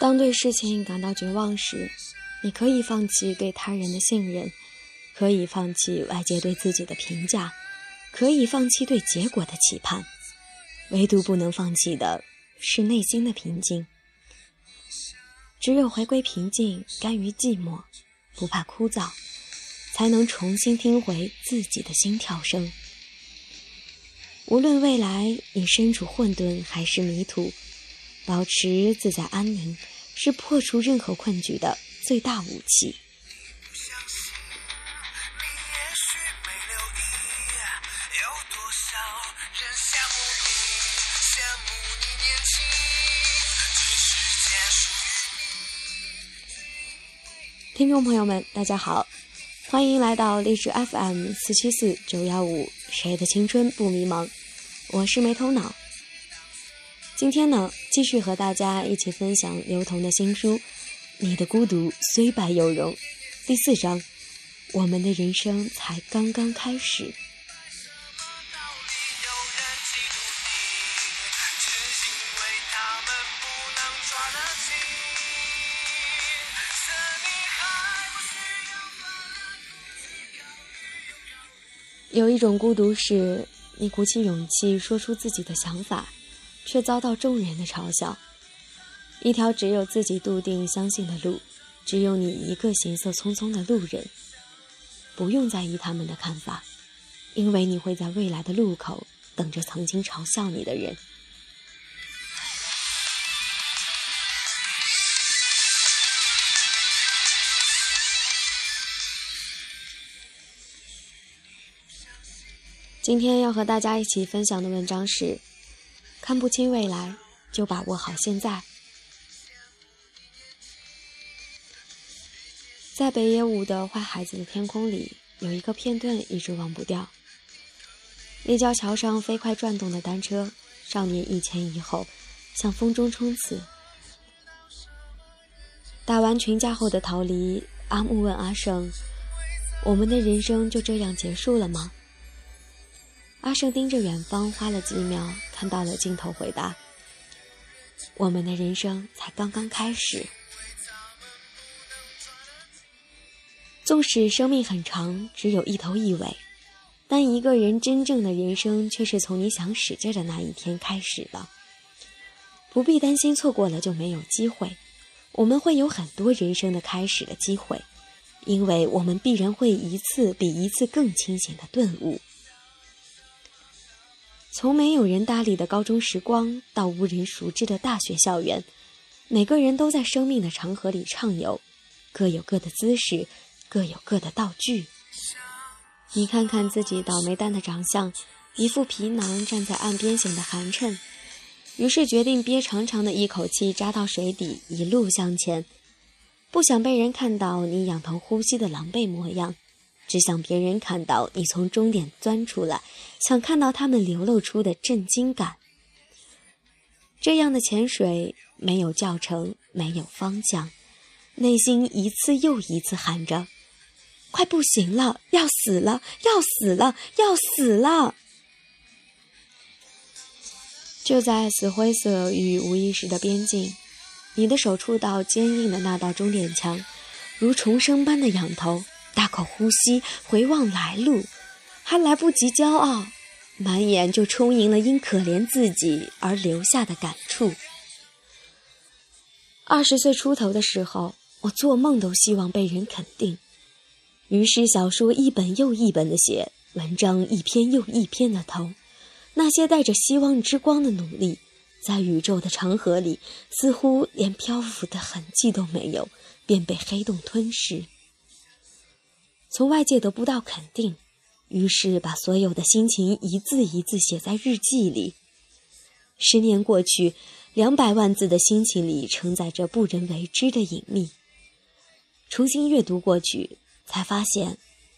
当对事情感到绝望时，你可以放弃对他人的信任，可以放弃外界对自己的评价，可以放弃对结果的期盼，唯独不能放弃的是内心的平静。只有回归平静，甘于寂寞，不怕枯燥，才能重新听回自己的心跳声。无论未来你身处混沌还是迷途，保持自在安宁，是破除任何困局的最大武器。听众朋友们，大家好，欢迎来到励志 FM 四七四九幺五，谁的青春不迷茫？我是没头脑。今天呢，继续和大家一起分享刘同的新书《你的孤独虽败犹荣》第四章：我们的人生才刚刚开始。有一种孤独，是你鼓起勇气说出自己的想法，却遭到众人的嘲笑。一条只有自己笃定相信的路，只有你一个行色匆匆的路人。不用在意他们的看法，因为你会在未来的路口等着曾经嘲笑你的人。今天要和大家一起分享的文章是：看不清未来，就把握好现在。在北野武的《坏孩子的天空》里，有一个片段一直忘不掉。立交桥上飞快转动的单车，少年一前一后，向风中冲刺。打完群架后的逃离，阿木问阿胜：“我们的人生就这样结束了吗？”阿胜盯着远方，花了几秒，看到了镜头，回答：“我们的人生才刚刚开始。纵使生命很长，只有一头一尾，但一个人真正的人生却是从你想使劲的那一天开始的。不必担心错过了就没有机会，我们会有很多人生的开始的机会，因为我们必然会一次比一次更清醒的顿悟。”从没有人搭理的高中时光，到无人熟知的大学校园，每个人都在生命的长河里畅游，各有各的姿势，各有各的道具。你看看自己倒霉蛋的长相，一副皮囊站在岸边显得寒碜，于是决定憋长长的一口气扎到水底，一路向前，不想被人看到你仰头呼吸的狼狈模样。只想别人看到你从终点钻出来，想看到他们流露出的震惊感。这样的潜水没有教程，没有方向，内心一次又一次喊着：“快不行了，要死了，要死了，要死了！”就在死灰色与无意识的边境，你的手触到坚硬的那道终点墙，如重生般的仰头。大口呼吸，回望来路，还来不及骄傲，满眼就充盈了因可怜自己而留下的感触。二十岁出头的时候，我做梦都希望被人肯定，于是小说一本又一本的写，文章一篇又一篇的投，那些带着希望之光的努力，在宇宙的长河里，似乎连漂浮的痕迹都没有，便被黑洞吞噬。从外界得不到肯定，于是把所有的心情一字一字写在日记里。十年过去，两百万字的心情里承载着不人为之的隐秘。重新阅读过去，才发现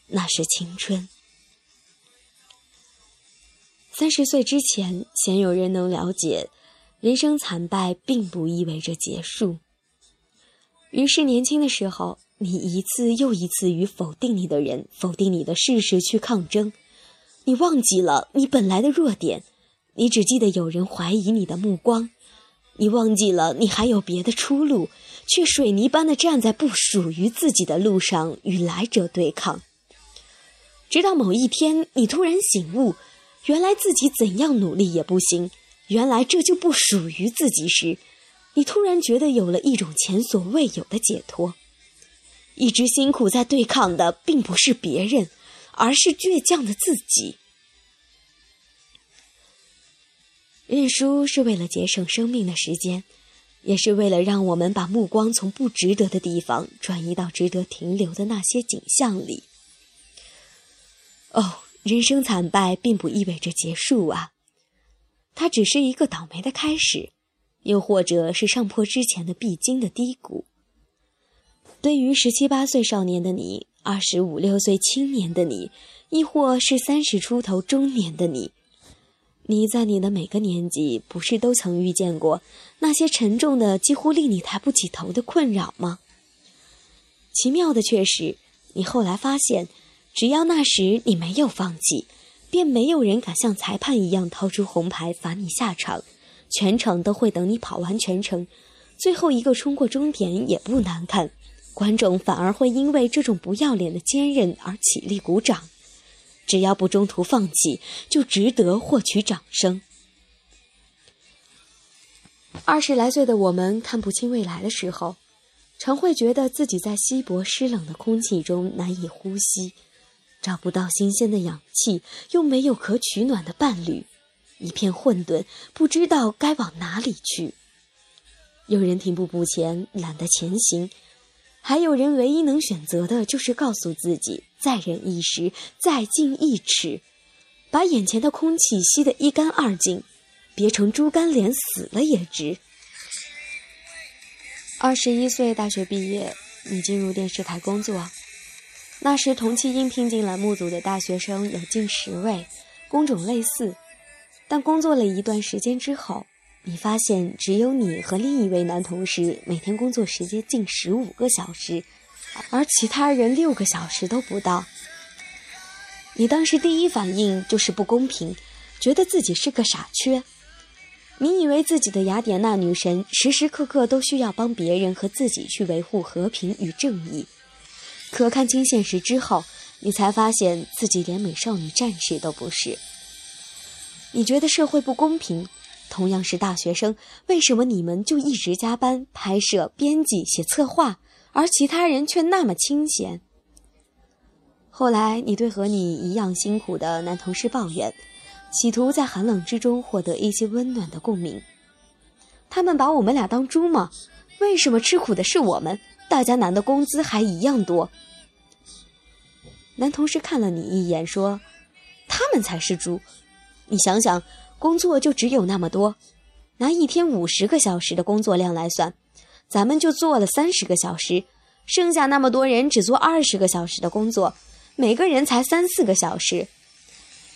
那是青春。三十岁之前，鲜有人能了解，人生惨败并不意味着结束。于是年轻的时候。你一次又一次与否定你的人、否定你的事实去抗争，你忘记了你本来的弱点，你只记得有人怀疑你的目光，你忘记了你还有别的出路，却水泥般的站在不属于自己的路上与来者对抗。直到某一天，你突然醒悟，原来自己怎样努力也不行，原来这就不属于自己时，你突然觉得有了一种前所未有的解脱。一直辛苦在对抗的，并不是别人，而是倔强的自己。认输是为了节省生命的时间，也是为了让我们把目光从不值得的地方转移到值得停留的那些景象里。哦，人生惨败并不意味着结束啊，它只是一个倒霉的开始，又或者是上坡之前的必经的低谷。对于十七八岁少年的你，二十五六岁青年的你，亦或是三十出头中年的你。你在你的每个年纪，不是都曾遇见过那些沉重的、几乎令你抬不起头的困扰吗？奇妙的却是，你后来发现，只要那时你没有放弃，便没有人敢像裁判一样掏出红牌罚你下场，全程都会等你跑完全程，最后一个冲过终点也不难看，观众反而会因为这种不要脸的坚韧而起立鼓掌。只要不中途放弃，就值得获取掌声。二十来岁的我们看不清未来的时候，常会觉得自己在稀薄湿冷的空气中难以呼吸，找不到新鲜的氧气，又没有可取暖的伴侣，一片混沌，不知道该往哪里去。有人停步不前，懒得前行。还有人唯一能选择的就是告诉自己再忍一时，再进一尺，把眼前的空气吸得一干二净，别成猪肝脸死了也值。二十一岁大学毕业，你进入电视台工作，那时同期应聘进栏目组的大学生有近十位，工种类似，但工作了一段时间之后。你发现只有你和另一位男同事每天工作时间近十五个小时，而其他人六个小时都不到。你当时第一反应就是不公平，觉得自己是个傻缺。你以为自己的雅典娜女神时时刻刻都需要帮别人和自己去维护和平与正义，可看清现实之后，你才发现自己连美少女战士都不是。你觉得社会不公平。同样是大学生，为什么你们就一直加班拍摄、编辑、写策划，而其他人却那么清闲？后来，你对和你一样辛苦的男同事抱怨，企图在寒冷之中获得一些温暖的共鸣。他们把我们俩当猪吗？为什么吃苦的是我们？大家拿的工资还一样多。男同事看了你一眼，说：“他们才是猪。你想想。”工作就只有那么多，拿一天五十个小时的工作量来算，咱们就做了三十个小时，剩下那么多人只做二十个小时的工作，每个人才三四个小时。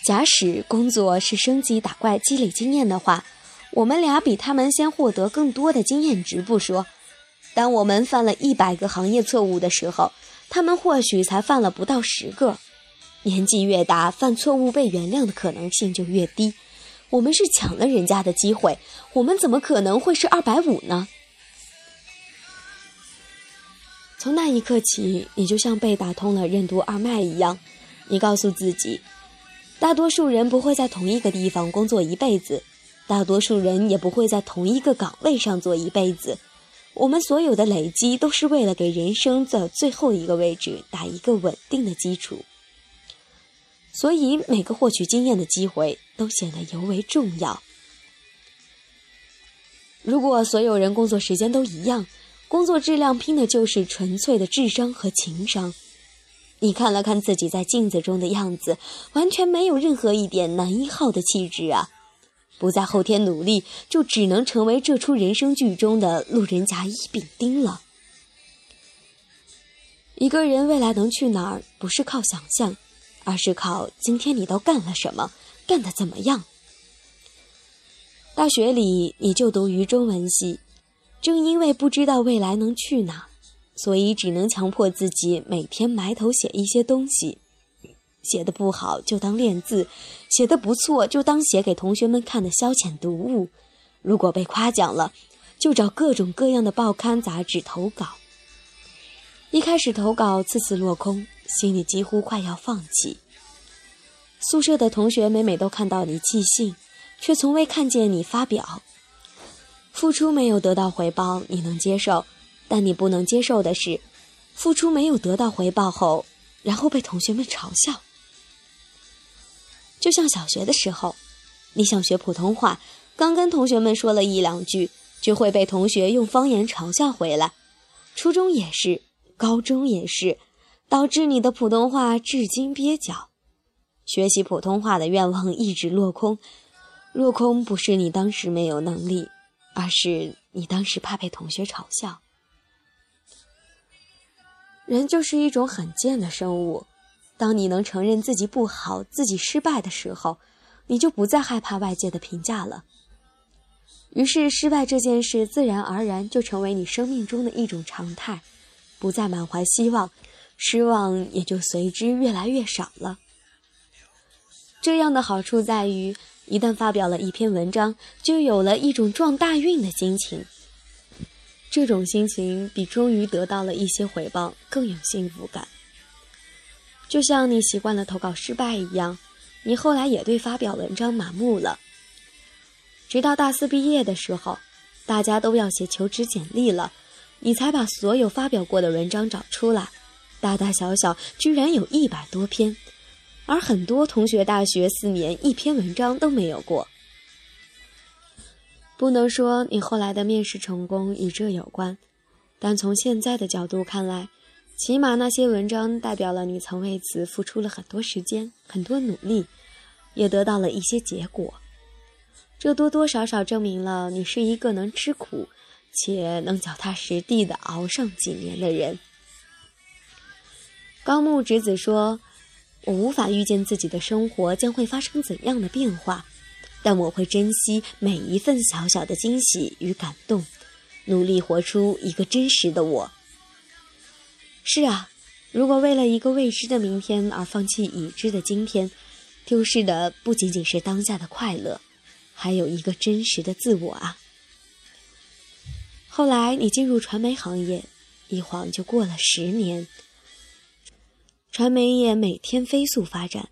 假使工作是升级打怪积累经验的话，我们俩比他们先获得更多的经验值不说，当我们犯了一百个行业错误的时候，他们或许才犯了不到十个。年纪越大，犯错误被原谅的可能性就越低。我们是抢了人家的机会，我们怎么可能会是二百五呢？从那一刻起，你就像被打通了任督二脉一样，你告诉自己，大多数人不会在同一个地方工作一辈子，大多数人也不会在同一个岗位上做一辈子。我们所有的累积，都是为了给人生的最后一个位置打一个稳定的基础。所以，每个获取经验的机会都显得尤为重要。如果所有人工作时间都一样，工作质量拼的就是纯粹的智商和情商。你看了看自己在镜子中的样子，完全没有任何一点男一号的气质啊！不在后天努力，就只能成为这出人生剧中的路人甲乙丙丁了。一个人未来能去哪儿，不是靠想象。而是靠今天你都干了什么，干得怎么样？大学里你就读于中文系，正因为不知道未来能去哪，所以只能强迫自己每天埋头写一些东西，写的不好就当练字，写的不错就当写给同学们看的消遣读物，如果被夸奖了，就找各种各样的报刊杂志投稿。一开始投稿次次落空，心里几乎快要放弃。宿舍的同学每每都看到你寄信，却从未看见你发表。付出没有得到回报，你能接受，但你不能接受的是，付出没有得到回报后，然后被同学们嘲笑。就像小学的时候，你想学普通话，刚跟同学们说了一两句，就会被同学用方言嘲笑回来。初中也是，高中也是，导致你的普通话至今蹩脚，学习普通话的愿望一直落空。落空不是你当时没有能力。而是你当时怕被同学嘲笑。人就是一种很贱的生物，当你能承认自己不好、自己失败的时候，你就不再害怕外界的评价了。于是，失败这件事自然而然就成为你生命中的一种常态，不再满怀希望，失望也就随之越来越少了。这样的好处在于。一旦发表了一篇文章，就有了一种撞大运的心情。这种心情比终于得到了一些回报更有幸福感。就像你习惯了投稿失败一样，你后来也对发表文章麻木了。直到大四毕业的时候，大家都要写求职简历了，你才把所有发表过的文章找出来，大大小小居然有一百多篇。而很多同学大学四年一篇文章都没有过，不能说你后来的面试成功与这有关，但从现在的角度看来，起码那些文章代表了你曾为此付出了很多时间、很多努力，也得到了一些结果，这多多少少证明了你是一个能吃苦且能脚踏实地的熬上几年的人。高木直子说。我无法预见自己的生活将会发生怎样的变化，但我会珍惜每一份小小的惊喜与感动，努力活出一个真实的我。是啊，如果为了一个未知的明天而放弃已知的今天，丢失的不仅仅是当下的快乐，还有一个真实的自我啊。后来你进入传媒行业，一晃就过了十年。传媒业每天飞速发展，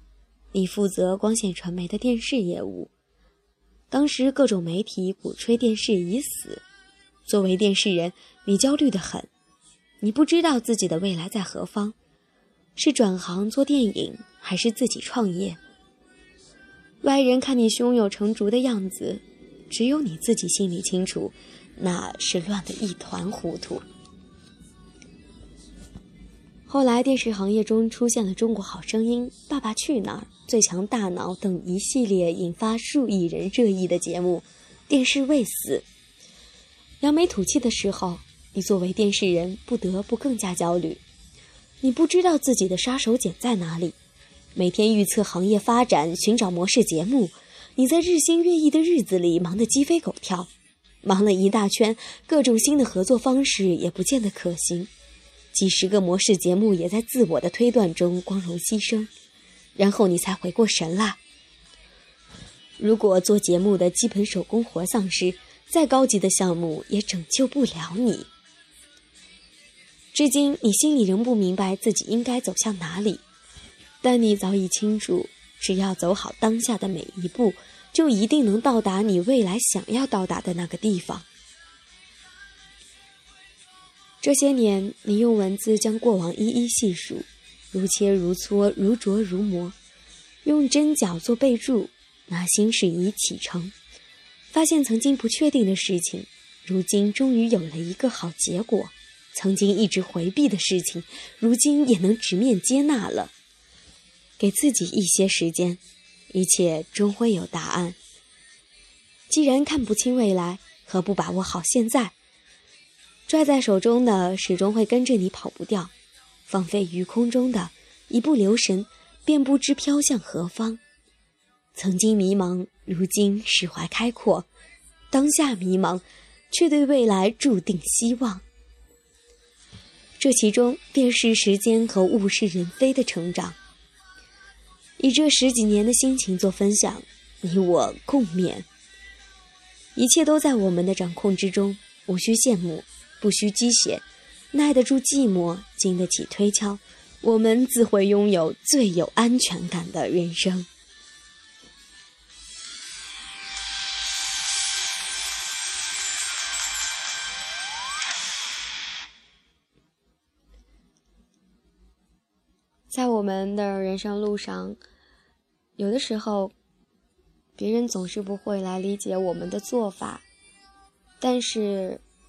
你负责光线传媒的电视业务。当时各种媒体鼓吹电视已死，作为电视人，你焦虑的很。你不知道自己的未来在何方，是转行做电影，还是自己创业？外人看你胸有成竹的样子，只有你自己心里清楚，那是乱得一团糊涂。后来，电视行业中出现了《中国好声音》《爸爸去哪儿》《最强大脑》等一系列引发数亿人热议的节目，电视未死。扬眉吐气的时候，你作为电视人不得不更加焦虑。你不知道自己的杀手锏在哪里，每天预测行业发展，寻找模式节目。你在日新月异的日子里忙得鸡飞狗跳，忙了一大圈，各种新的合作方式也不见得可行。几十个模式节目也在自我的推断中光荣牺牲，然后你才回过神来。如果做节目的基本手工活丧失，再高级的项目也拯救不了你。至今，你心里仍不明白自己应该走向哪里，但你早已清楚，只要走好当下的每一步，就一定能到达你未来想要到达的那个地方。这些年，你用文字将过往一一细数，如切如磋，如琢如磨，用针脚做备注，拿心事已启程，发现曾经不确定的事情，如今终于有了一个好结果；曾经一直回避的事情，如今也能直面接纳了。给自己一些时间，一切终会有答案。既然看不清未来，何不把握好现在？拽在手中的始终会跟着你跑不掉，放飞于空中的一不留神便不知飘向何方。曾经迷茫，如今释怀开阔；当下迷茫，却对未来注定希望。这其中便是时间和物是人非的成长。以这十几年的心情做分享，你我共勉。一切都在我们的掌控之中，无需羡慕，不需鸡血，耐得住寂寞，经得起推敲，我们自会拥有最有安全感的人生。在我们的人生路上，有的时候，别人总是不会来理解我们的做法，但是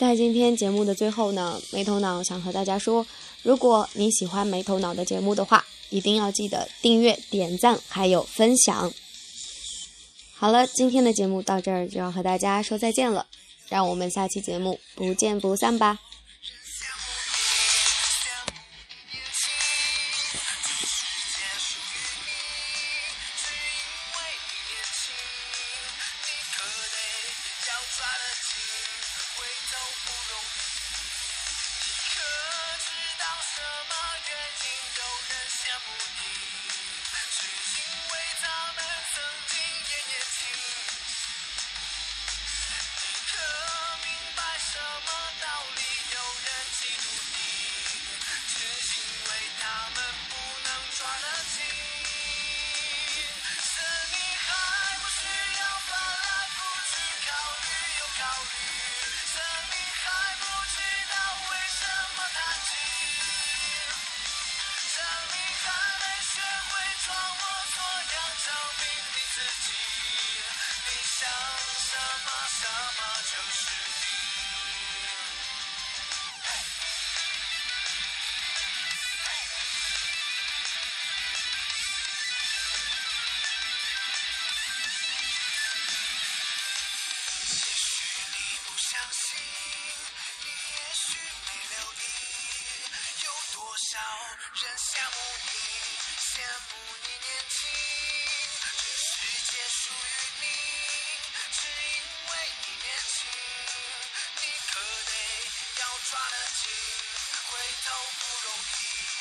在今天节目的最后呢，没头脑想和大家说，如果你喜欢没头脑的节目的话，一定要记得订阅、点赞还有分享。好了，今天的节目到这儿就要和大家说再见了，让我们下期节目不见不散吧。回头不容易，可知道什么远近都能羡慕你？人属于你，只因为你年轻。你可得要抓得紧，回头不容易。